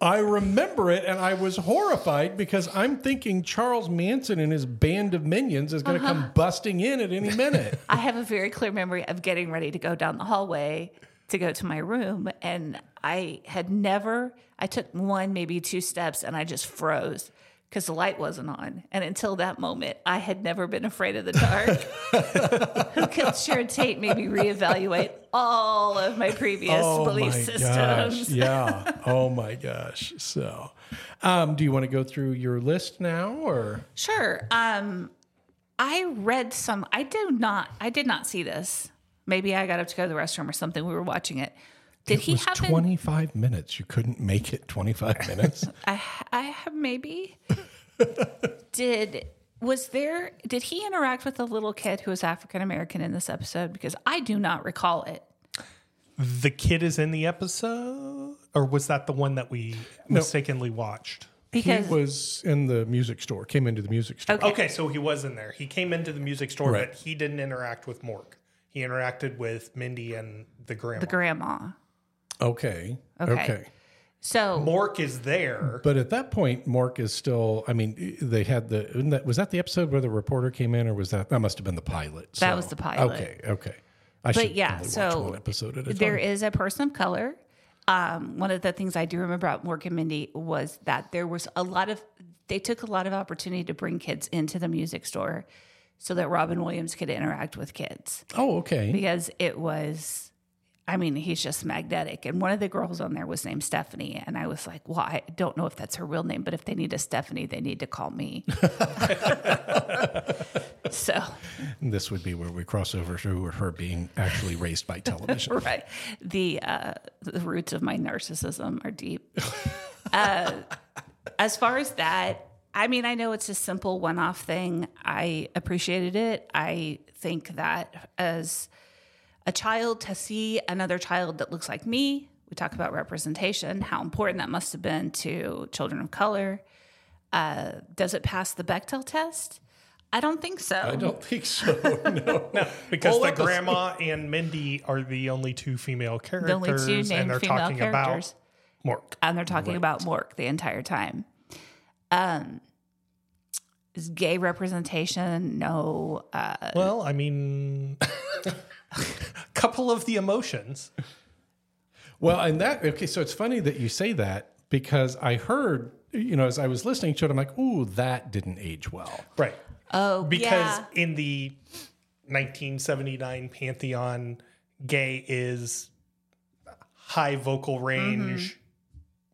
I remember it and I was horrified because I'm thinking Charles Manson and his band of minions is going to Uh-huh. come busting in at any minute. I have a very clear memory of getting ready to go down the hallway to go to my room. And I had never, I took one, maybe two steps, and I just froze because the light wasn't on. And until that moment, I had never been afraid of the dark. Who killed Sharon Tate made me reevaluate all of my previous belief systems. Oh gosh. Yeah. Oh my gosh. So, um, do you want to go through your list now or? Sure. Um, I read some. I do not. I did not see this. Maybe I got up to go to the restroom or something. We were watching it. Did It he was have an- 25 minutes. You couldn't make it 25 minutes. I, I have maybe. did was there? Did he interact with a little kid who was African American in this episode? Because I do not recall it. The kid is in the episode, or was that the one that we mistakenly watched? Because he was in the music store, came into the music store. Okay. Okay, so he was in there. He came into the music store, Right. but he didn't interact with Mork. He interacted with Mindy and the grandma. the grandma. Okay. Okay. Okay. So Mork is there. But at that point, Mork is still. I mean, they had the. isn't That, was that the episode where the reporter came in, or was that that must have been the pilot? That was the pilot. Okay, okay. I but yeah, so one episode at a there time. is a person of color. Um, one of the things I do remember about Mork and Mindy was that there was a lot of they took a lot of opportunity to bring kids into the music store so that Robin Williams could interact with kids oh, okay. because it was I mean, he's just magnetic. And one of the girls on there was named Stephanie. And I was like, well, I don't know if that's her real name, but if they need a Stephanie, they need to call me. so, this would be where we cross over to her being actually raised by television. right. The, uh, the roots of my narcissism are deep. uh, as far as that, I mean, I know it's a simple one off thing. I appreciated it. I think that as a child to see another child that looks like me, we talk about representation, how important that must have been to children of color. Uh, does it pass the Bechdel test? I don't think so. I don't think so. No. Because All the episode- grandma and Mindy are the only two female characters, only two named and they're female talking characters. about Mork. and they're talking about Mork the entire time. Um, is gay representation no? Uh, Well, I mean, a couple of the emotions. Well, and that okay, so it's funny that you say that because I heard, you know, as I was listening to it, I'm like, ooh, that didn't age well. Right. oh, Because yeah. in the 1979 Pantheon, gay is high vocal range,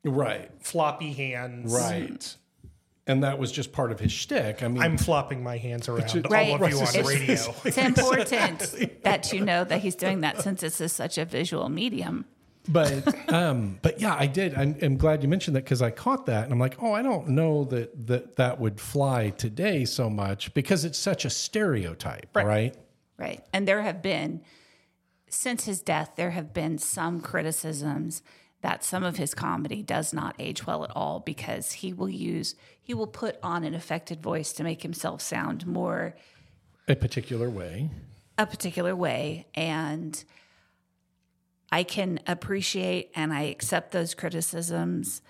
Right. floppy hands. Right. And that was just part of his shtick. I mean, I'm flopping my hands around Right. all of you on It's- radio. it's important that you know that he's doing that since this is such a visual medium. but um, but yeah, I did. I'm, I'm glad you mentioned that because I caught that, and I'm like, oh, I don't know that that that would fly today so much because it's such a stereotype, right? Right. And there have been, since his death, there have been some criticisms that some of his comedy does not age well at all because he will use, he will put on an affected voice to make himself sound more A particular way. a particular way. And I can appreciate and I accept those criticisms.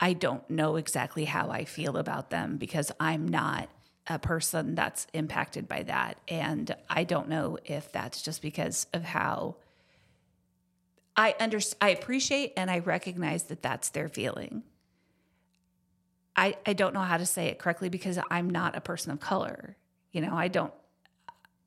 I don't know exactly how I feel about them because I'm not a person that's impacted by that. And I don't know if that's just because of how I under, I appreciate and I recognize that that's their feeling. I, I don't know how to say it correctly because I'm not a person of color. You know, I don't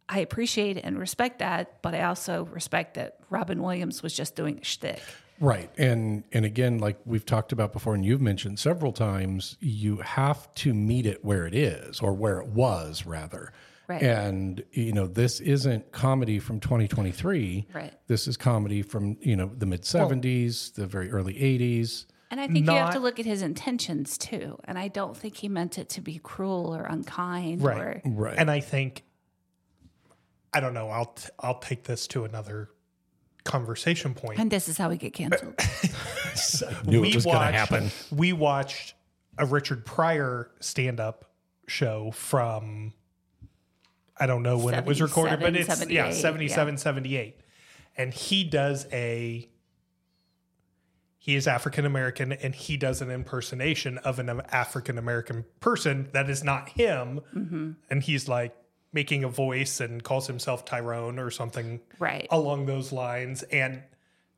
I appreciate and respect that, but I also respect that Robin Williams was just doing a shtick. Right. And and again, like we've talked about before and you've mentioned several times, you have to meet it where it is or where it was rather. Right. And you know, this isn't comedy from 2023. Right. This is comedy from, you know, the mid 70s, the very early 80s. And I think you have to look at his intentions too. And I don't think he meant it to be cruel or unkind Right. or Right. And I think, I don't know, I'll, t- I'll take this to another conversation point. and this is how we get canceled. knew it was going to happen. We watched a Richard Pryor stand up show from, I don't know when it was recorded, but 77, it's, yeah, 78, 77, 78. And he does a, he is African American and he does an impersonation of an African American person that is not him. Mm-hmm. And he's like making a voice and calls himself Tyrone or something Right. along those lines. And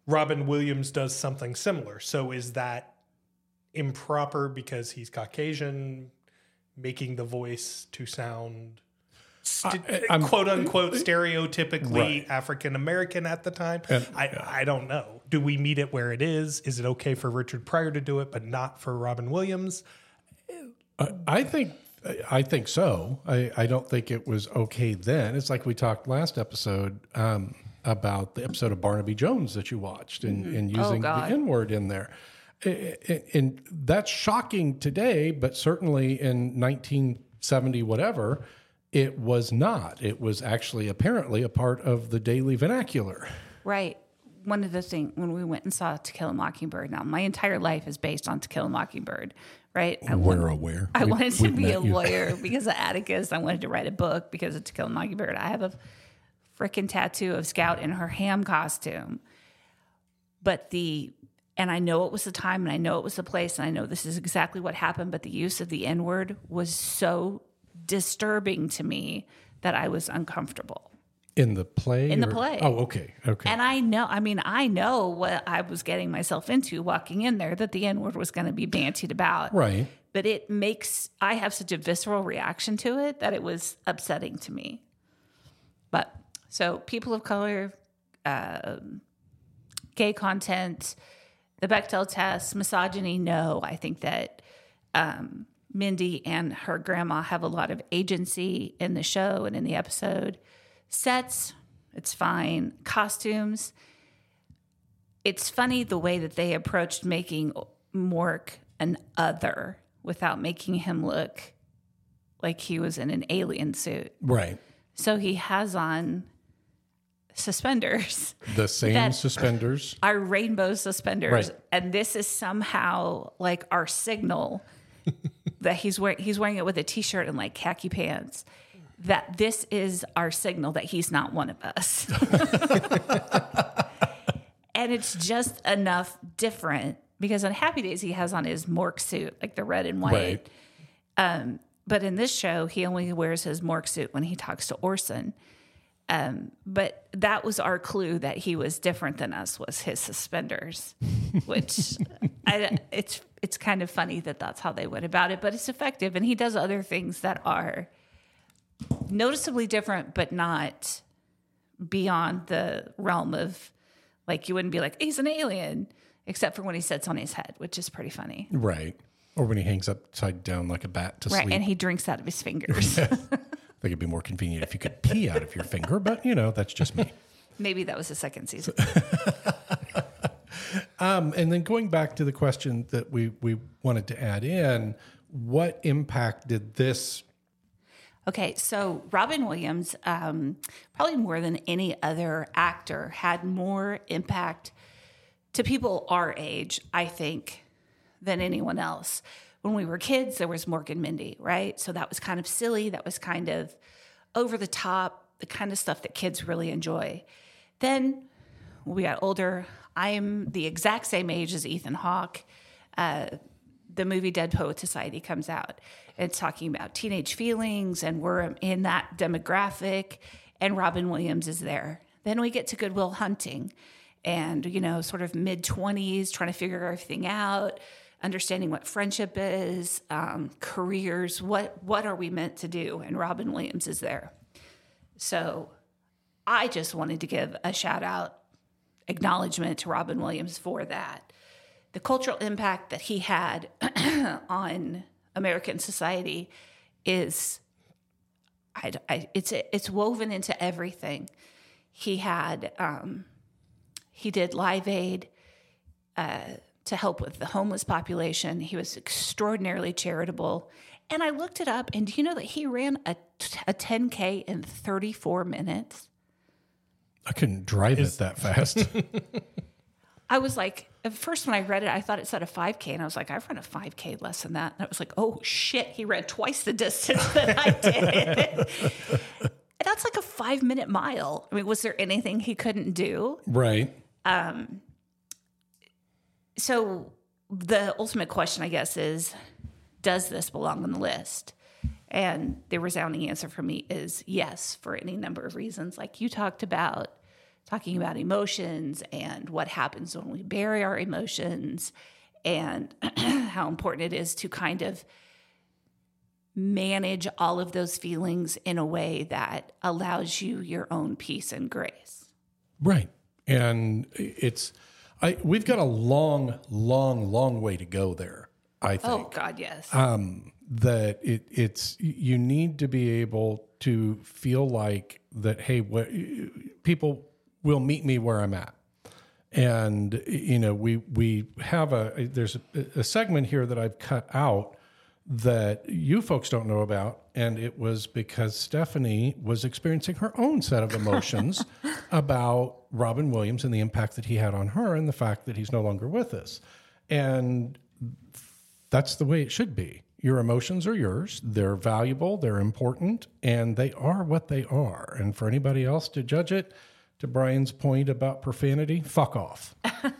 Robin Williams does something similar. So is that improper because he's Caucasian, making the voice to sound st- I- quote unquote stereotypically Right. African American at the time? And- I, I don't know. Do we meet it where it is? Is it okay for Richard Pryor to do it, but not for Robin Williams? I think I think so. I, I don't think it was okay then. It's like we talked last episode um, about the episode of Barnaby Jones that you watched and, and using the N word in there. I- I- And that's shocking today, but certainly in 1970, whatever, it was not. It was actually apparently a part of the daily vernacular. right. One of the things when we went and saw To Kill a Mockingbird, now my entire life is based on To Kill a Mockingbird, right? I We're aware. I We- wanted to be a you. lawyer because of Atticus. I wanted to write a book because of To Kill a Mockingbird. I have a freaking tattoo of Scout in her ham costume. But the, and I know it was the time and I know it was the place and I know this is exactly what happened, but the use of the N word was so disturbing to me that I was uncomfortable. In the play? In the or- play. Oh, okay. Okay. And I know, I mean, I know what I was getting myself into walking in there that the N word was going to be bantied about right. but it makes I have such a visceral reaction to it that it was upsetting to me. But so people of color, um, gay content, the Bechdel test, misogyny, no. I think that um, Mindy and her grandma have a lot of agency in the show and in the episode. Sets, it's fine. Costumes, it's funny the way that they approached making Mork an other without making him look like he was in an alien suit. Right. So he has on suspenders. The same suspenders. Our rainbow suspenders. Right. And this is somehow like our signal that he's wearing he's wearing it with a t-shirt and like khaki pants. That this is our signal that he's not one of us. and it's just enough different because on Happy Days he has on his Mork suit, like the red and white. Right. Um, but in this show, he only wears his Mork suit when he talks to Orson. Um, but that was our clue that he was different than us was his suspenders, which I, it's it's kind of funny that that's how they went about it, but it's effective. And he does other things that are noticeably different, but not beyond the realm of like you wouldn't be like he's an alien, except for when he sits on his head, which is pretty funny. Right. Or when he hangs upside down like a bat to Right, sleep. and he drinks out of his fingers. I think it'd be more convenient if you could pee out of your finger, but you know, that's just me. Maybe that was the second season. Um, and then going back to the question that we, we wanted to add in, what impact did this? Okay, so Robin Williams, um, probably more than any other actor, had more impact to people our age, I think, than anyone else. When we were kids, there was Mork and Mindy, right? So that was kind of silly. That was kind of over the top, the kind of stuff that kids really enjoy. Then we got older, I'm the exact same age as Ethan Hawke uh, the movie Dead Poet Society comes out. It's talking about teenage feelings, and we're in that demographic, and Robin Williams is there. Then we get to Good Will Hunting, and you know, sort of mid 20s, trying to figure everything out, understanding what friendship is, um, careers, what what are we meant to do, and Robin Williams is there. So I just wanted to give a shout out, acknowledgement to Robin Williams for that the cultural impact that he had on American society is, I, I, it's it's woven into everything. He had um, he did Live Aid uh, to help with the homeless population. He was extraordinarily charitable. And I looked it up, and do you know that he ran a, a 10K in 34 minutes? I couldn't drive it that fast. I was like, at first when I read it, I thought it said a 5K, and I was like, I've run a 5K less than that. And I was like, oh shit, he ran twice the distance that I did. and that's like a five minute mile. I mean, was there anything he couldn't do? right. Um, So the ultimate question, I guess, is does this belong on the list? And the resounding answer for me is yes, for any number of reasons, like you talked about, talking about emotions and what happens when we bury our emotions, and how important it is to kind of manage all of those feelings in a way that allows you your own peace and grace. Right. And it's, I, we've got a long, long, long way to go there, I oh, think. Oh, God, yes. Um, that it it's you need to be able to feel like that hey what people will meet me where i'm at and you know we we have a there's a, a segment here that i've cut out that you folks don't know about and it was because stephanie was experiencing her own set of emotions about robin williams and the impact that he had on her and the fact that he's no longer with us and that's the way it should be. Your emotions are yours. They're valuable, they're important, and they are what they are. And for anybody else to judge it, to Brian's point about profanity, fuck off.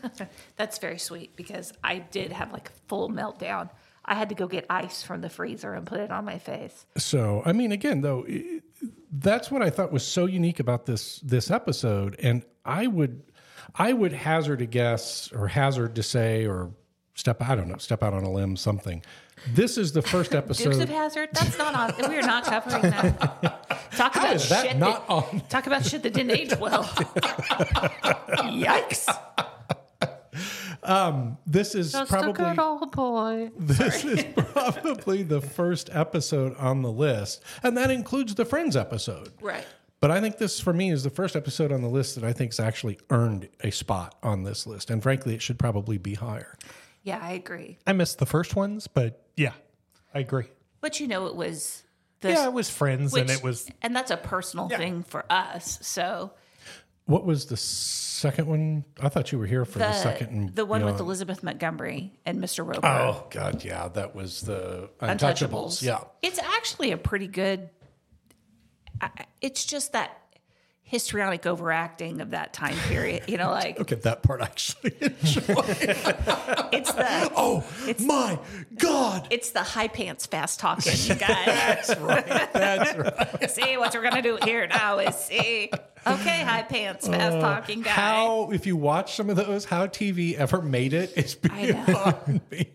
That's very sweet because I did have like a full meltdown. I had to go get ice from the freezer and put it on my face. So, I mean, again, though, that's what I thought was so unique about this this episode. And I would, I would hazard a guess or hazard to say or step, I don't know, step out on a limb, something. This is the first Dukes of episode. Hazard. That's not on. We are not covering that. Talk about is that shit not on? Talk about shit that didn't age well. Yikes. Um, this is Just a probably good old boy. this is probably the first episode on the list, and that includes the Friends episode. Right. But I think this, for me, is the first episode on the list that I think's actually earned a spot on this list, and frankly, it should probably be higher. Yeah, I agree. I missed the first ones, but yeah, I agree. But you know, it was the Yeah, it was friends and it was and that's a personal thing for us. So What was the second one? I thought you were here for the, the second and the one with. Elizabeth Montgomery and Mr. Roper. Oh God, yeah, that was the Untouchables. Untouchables. Yeah, It's actually a pretty good. It's just that histrionic overacting of that time period. You know, like look at that part. I Actually, enjoy. it's the oh it's, my God, it's the high pants fast talking you guys. that's right. That's right. see what we're gonna do here now is see. Okay, high pants fast talking guy. Uh, How, if you watch some of those, how TV ever made it is beyond me.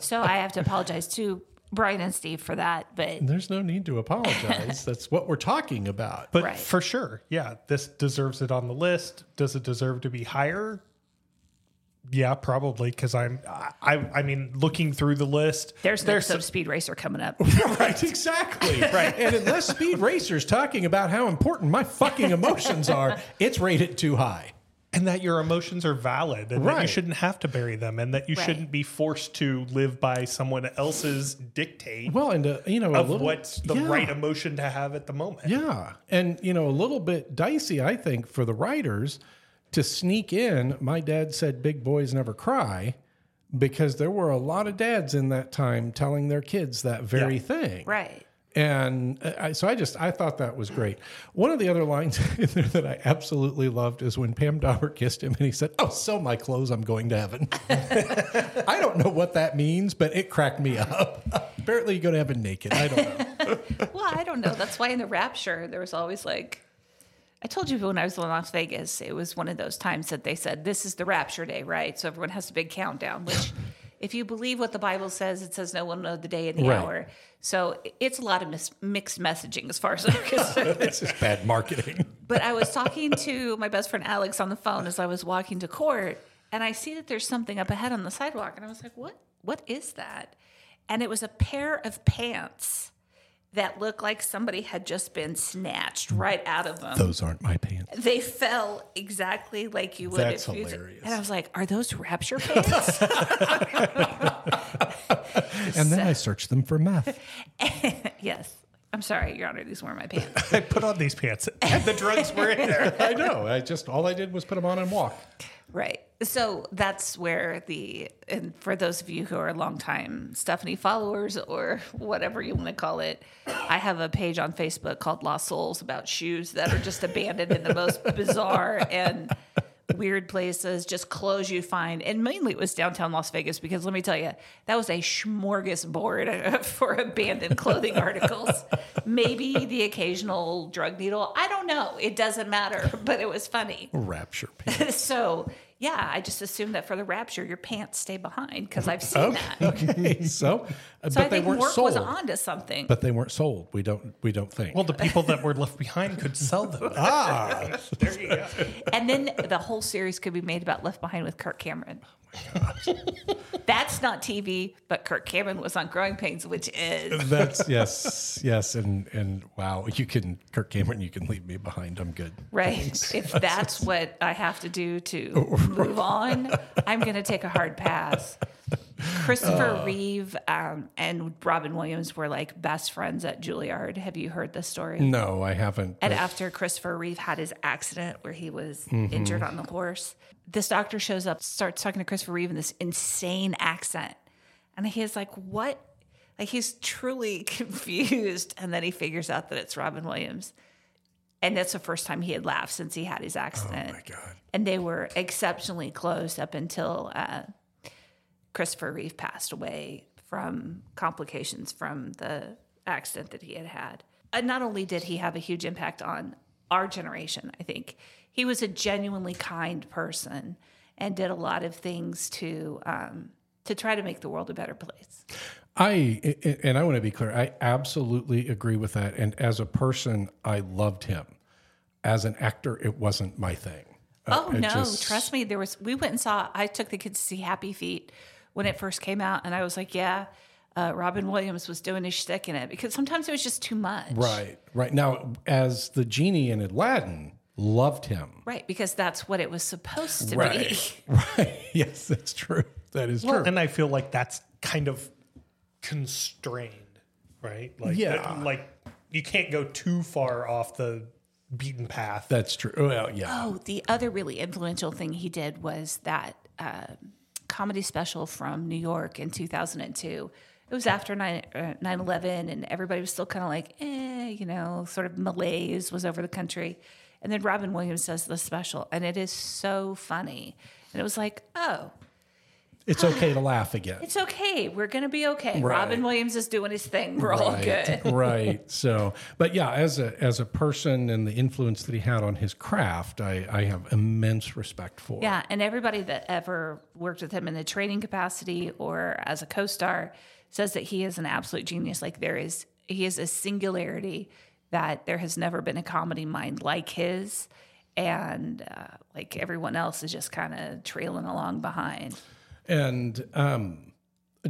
So I have to apologize to Brian and Steve for that, but There's no need to apologize. That's what we're talking about. but Right. for sure, yeah, this deserves it on the list. Does it deserve to be higher? Yeah, probably because I'm. I, I mean, looking through the list, there's an there's some, Speed Racer coming up. right, exactly. right. And unless Speed Racer's talking about how important my fucking emotions are, it's rated too high. and that your emotions are valid and that you shouldn't have to bury them and that you Right. shouldn't be forced to live by someone else's dictate Well, and uh, you know, a of little, what's the yeah. right emotion to have at the moment. Yeah. And, you know, a little bit dicey, I think, for the writers to sneak in. My dad said big boys never cry because there were a lot of dads in that time telling their kids that very Yeah. thing. Right. And uh, I, so I just I thought that was great. One of the other lines in there that I absolutely loved is when Pam Dawber kissed him and he said, "Oh, sell my clothes, I'm going to heaven." I don't know what that means, but it cracked me up. Apparently, you go to heaven naked. I don't know. Well, I don't know. That's why in the Rapture there was always like, I told you when I was in Las Vegas, it was one of those times that they said this is the Rapture day, right? So everyone has a big countdown. Which, if you believe what the Bible says, it says no one know the day and the Right. hour. So it's a lot of mis- mixed messaging as far as I'm concerned. It's just bad marketing. But I was talking to my best friend Alex on the phone as I was walking to court, and I see that there's something up ahead on the sidewalk, and I was like, "What? What is that?" And it was a pair of pants that looked like somebody had just been snatched mm. right out of them. Those aren't my pants. They fell exactly like you would. That's if you hilarious. And I was like, "Are those rapture pants?" And then I searched them for meth. yes. I'm sorry, Your Honor. These weren't my pants. I put on these pants and the drugs were in there. I know. I just all I did was put them on and walk. Right. So that's where the, and for those of you who are longtime Stephanie followers or whatever you want to call it, I have a page on Facebook called Lost Souls about shoes that are just abandoned in the most bizarre and weird places, just clothes you find. And mainly it was downtown Las Vegas because let me tell you, that was a smorgasbord for abandoned clothing articles. Maybe the occasional drug needle. I don't know. It doesn't matter, but it was funny Rapture pants. so yeah, I just assumed that for the rapture, your pants stay behind because I've seen that. Okay, so, uh, So I but they think weren't Mork sold. was onto something. But they weren't sold. We don't. We don't think. Well, the people that were left behind could sell them. ah, there you go. and then the whole series could be made about Left Behind with Kirk Cameron. That's not TV, but Kirk Cameron was on Growing Pains, which is that's yes, yes, and and wow, you can Kirk Cameron. You can leave me behind. I'm good. right. If that's what I have to do to move on, I'm going to take a hard pass. Christopher Reeve um, and Robin Williams were like best friends at Juilliard. Have you heard this story? No, I haven't. And but- after Christopher Reeve had his accident where he was injured on the horse, this doctor shows up, starts talking to Christopher Reeve in this insane accent. And he is like, What? Like he's truly confused. And then he figures out that it's Robin Williams. And that's the first time he had laughed since he had his accident. oh my god. And they were exceptionally close up until uh, Christopher Reeve passed away from complications from the accident that he had had. And not only did he have a huge impact on our generation, I think he was a genuinely kind person and did a lot of things to um, to try to make the world a better place. I and I want to be clear. I absolutely agree with that. And as a person, I loved him. As an actor, it wasn't my thing. Oh I no, just- trust me. There was we went and saw. I took the kids to see Happy Feet when it first came out, and I was like, yeah. Uh, Robin Williams was doing his shtick in it because sometimes it was just too much. Right, right. Now, as the genie in Aladdin, loved him. Right, because that's what it was supposed to be. Right, right. Yes, that's true. That is Well, true. and I feel like that's kind of constrained, right? Like, Yeah. that- like you can't go too far off the beaten path. That's true. Well, yeah. Oh, the other really influential thing he did was that um comedy special from New York in 2002. It was after 9 uh, 9/11 and everybody was still kind of like, eh, you know, sort of malaise was over the country. And then Robin Williams does the special and it is so funny. And it was like, "Oh, It's okay to laugh again. it's okay. We're going to be okay. Right. Robin Williams is doing his thing. We're all good." right. So, but yeah, as a as a person and the influence that he had on his craft, I, I have immense respect for. Yeah, and everybody that ever worked with him in the training capacity or as a co-star says that he is an absolute genius. Like there is, he is a singularity that there has never been a comedy mind like his, and uh, like everyone else is just kind of trailing along behind. And um,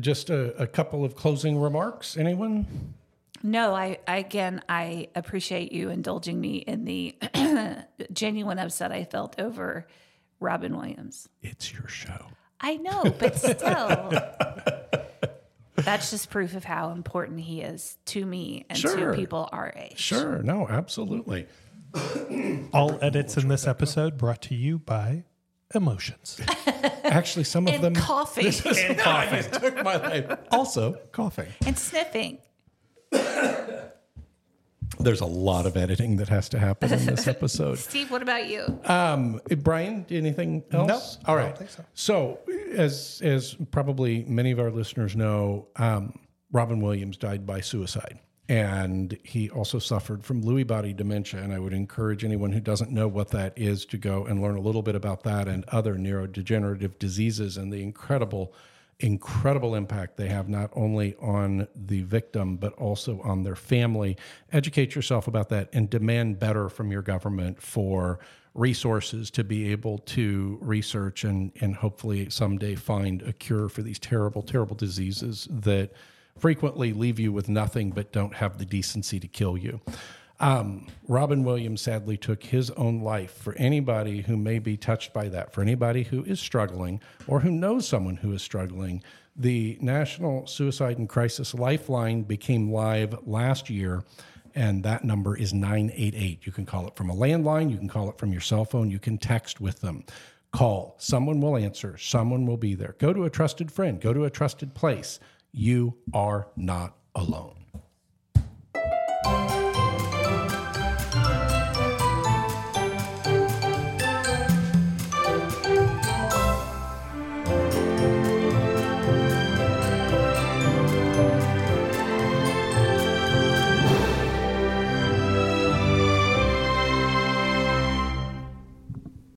just a, a couple of closing remarks. Anyone? No, I, I again, I appreciate you indulging me in the genuine upset I felt over Robin Williams. It's your show. I know, but still. That's just proof of how important he is to me and Sure. to people our age. Sure. No, absolutely. All edits in this episode brought to you by Emotions. Actually, some of And them. coughing and coughing. took my life. Also, coughing. and sniffing. There's a lot of editing that has to happen in this episode. Steve, what about you? Um, Brian, anything else? No, All I right. don't think so. So, as as probably many of our listeners know, um, Robin Williams died by suicide, and he also suffered from Lewy body dementia. And I would encourage anyone who doesn't know what that is to go and learn a little bit about that and other neurodegenerative diseases and the incredible incredible impact they have not only on the victim but also on their family educate yourself about that and demand better from your government for resources to be able to research and and hopefully someday find a cure for these terrible terrible diseases that frequently leave you with nothing but don't have the decency to kill you um, Robin Williams sadly took his own life. For anybody who may be touched by that, for anybody who is struggling or who knows someone who is struggling, the National Suicide and Crisis Lifeline became live last year, and that number is 988. You can call it from a landline, you can call it from your cell phone, you can text with them. Call, someone will answer, someone will be there. Go to a trusted friend, go to a trusted place. You are not alone.